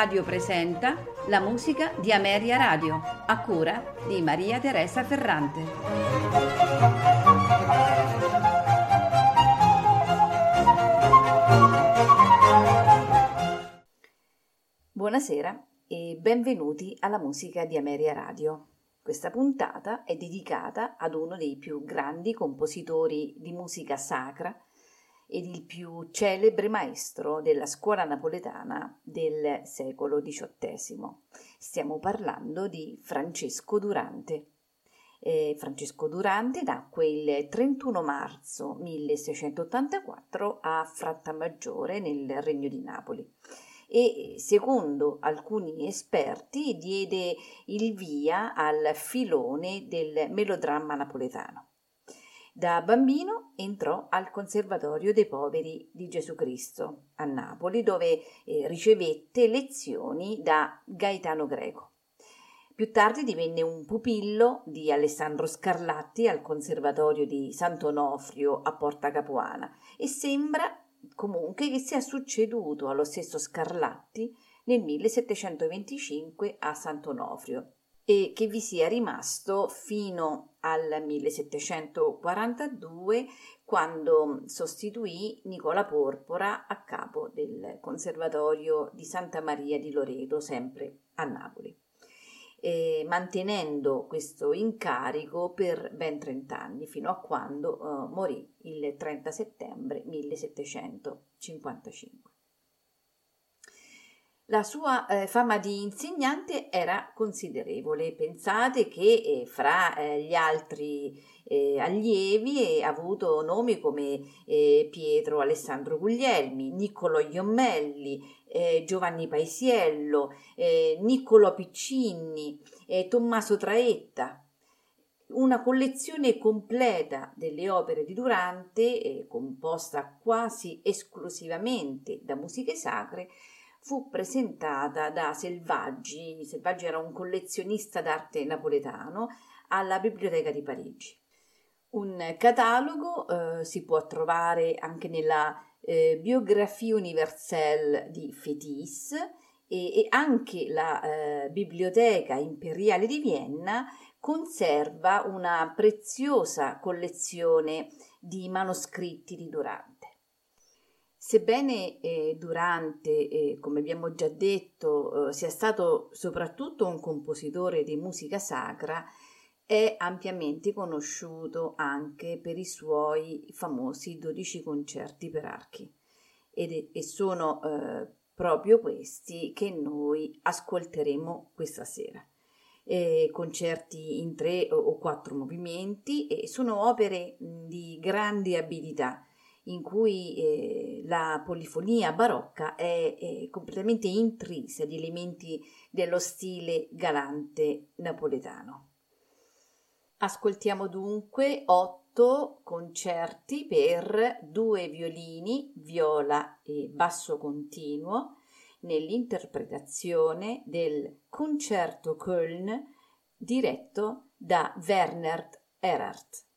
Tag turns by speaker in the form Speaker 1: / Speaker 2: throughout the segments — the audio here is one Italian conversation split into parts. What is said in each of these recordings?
Speaker 1: Radio presenta la musica di Ameria Radio, a cura di Maria Teresa Ferrante. Buonasera e benvenuti alla musica di Ameria Radio. Questa puntata è dedicata ad uno dei più grandi compositori di musica sacra ed il più celebre maestro della scuola napoletana del secolo XVIII. Stiamo parlando di Francesco Durante. Eh, Francesco Durante nacque il 31 marzo 1684 a Frattamaggiore nel Regno di Napoli e secondo alcuni esperti diede il via al filone del melodramma napoletano. Da bambino entrò al Conservatorio dei Poveri di Gesù Cristo a Napoli, dove eh, ricevette lezioni da Gaetano Greco. Più tardi divenne un pupillo di Alessandro Scarlatti al Conservatorio di Sant'Onofrio a Porta Capuana e sembra comunque che sia succeduto allo stesso Scarlatti nel 1725 a Sant'Onofrio e che vi sia rimasto fino al 1742 quando sostituì Nicola Porpora a capo del Conservatorio di Santa Maria di Loreto, sempre a Napoli, eh, mantenendo questo incarico per ben 30 anni, fino a quando eh, morì il 30 settembre 1755. La sua eh, fama di insegnante era considerevole. Pensate che eh, fra eh, gli altri eh, allievi ha avuto nomi come eh, Pietro Alessandro Guglielmi, Niccolo Iommelli, eh, Giovanni Paisiello, Niccolo Piccinni, Tommaso Traetta. Una collezione completa delle opere di Durante, composta quasi esclusivamente da musiche sacre, fu presentata da Selvaggi, Selvaggi era un collezionista d'arte napoletano, alla Biblioteca di Parigi. Un catalogo eh, si può trovare anche nella eh, Biographie universelle di Fetis e, e anche la eh, Biblioteca Imperiale di Vienna conserva una preziosa collezione di manoscritti di Durante. Sebbene eh, Durante, eh, come abbiamo già detto, eh, sia stato soprattutto un compositore di musica sacra, è ampiamente conosciuto anche per i suoi famosi 12 concerti per archi ed, e sono eh, proprio questi che noi ascolteremo questa sera. Eh, concerti in tre o quattro movimenti e sono opere di grande abilità in cui eh, la polifonia barocca è, è, completamente intrisa di elementi dello stile galante napoletano. Ascoltiamo dunque otto concerti per due violini, viola e basso continuo nell'interpretazione del concerto Köln diretto da Werner Erhardt.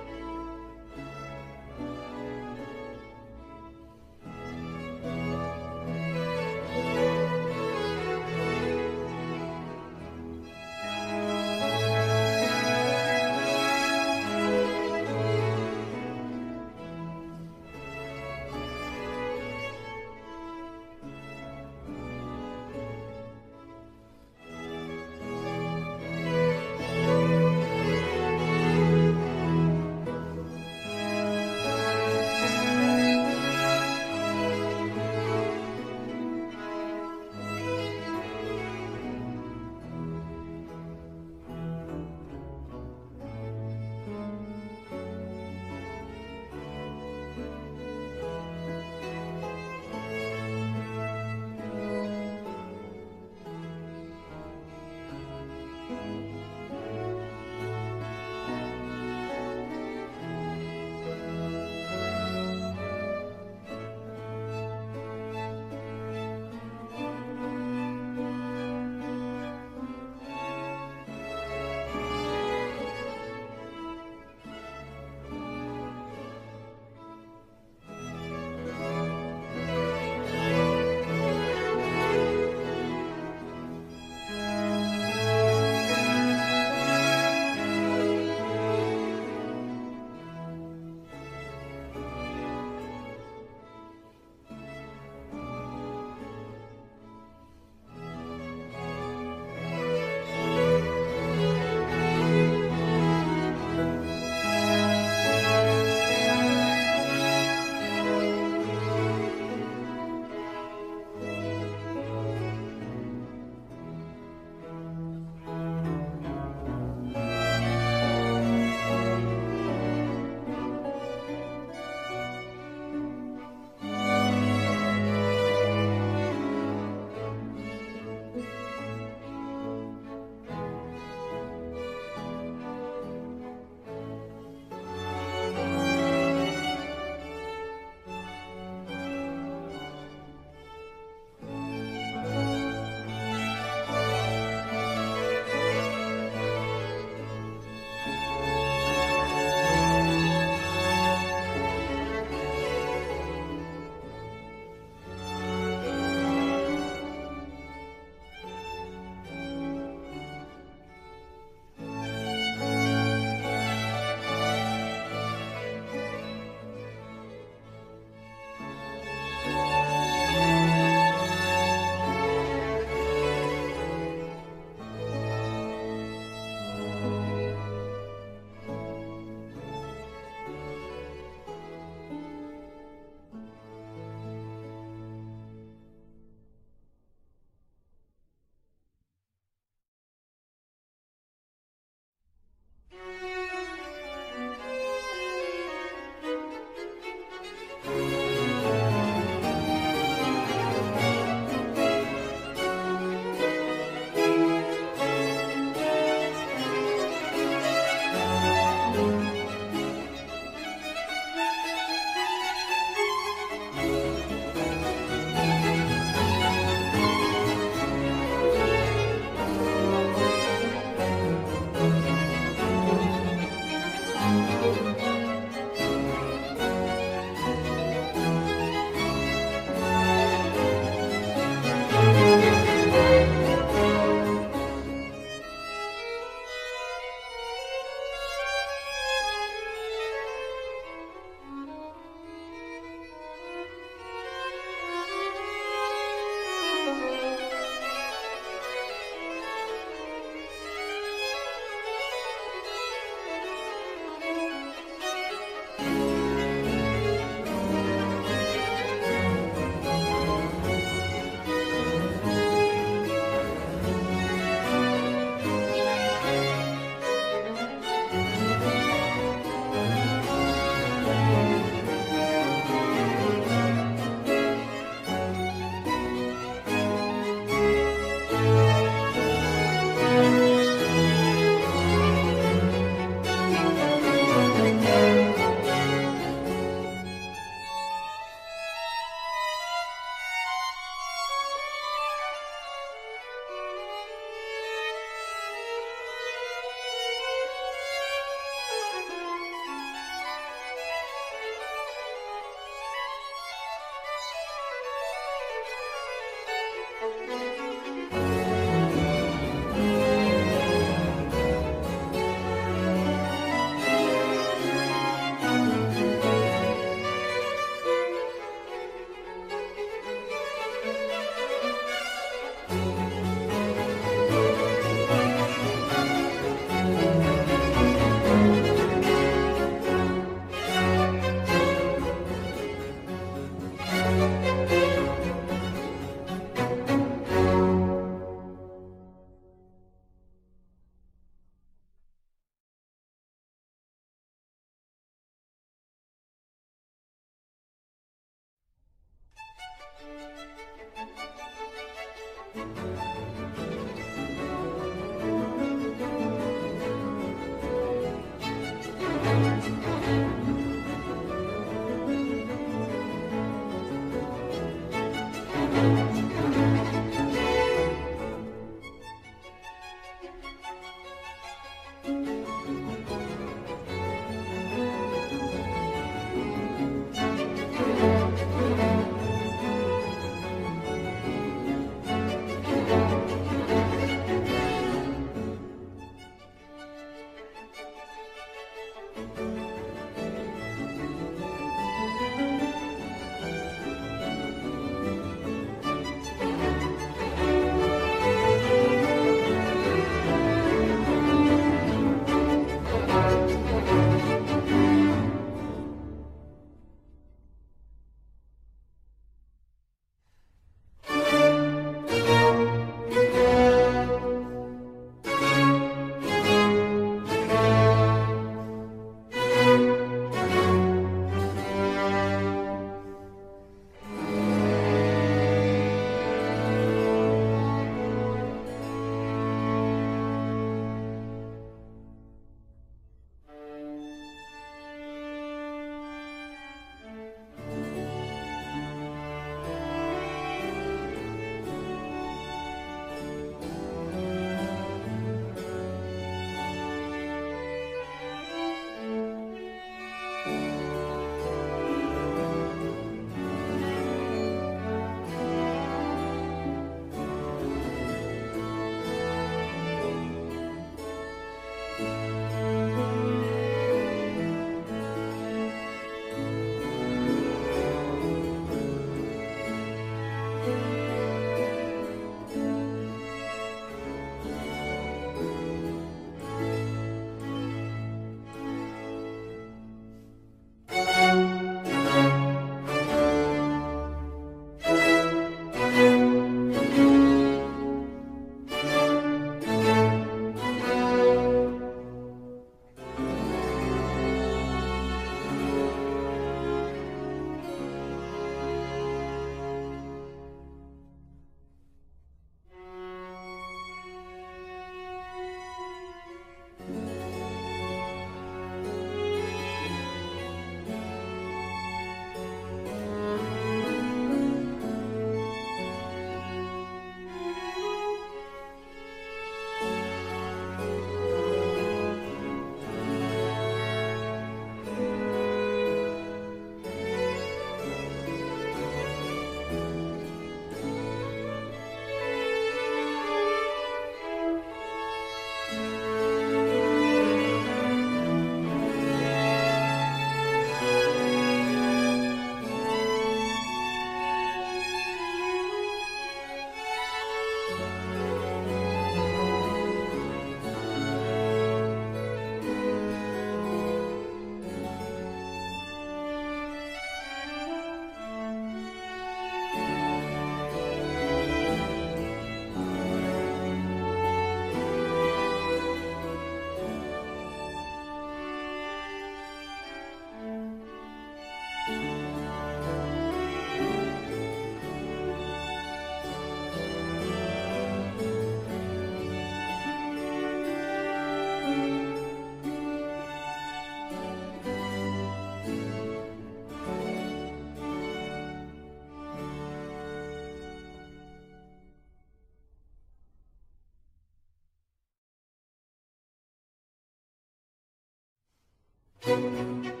Speaker 1: Música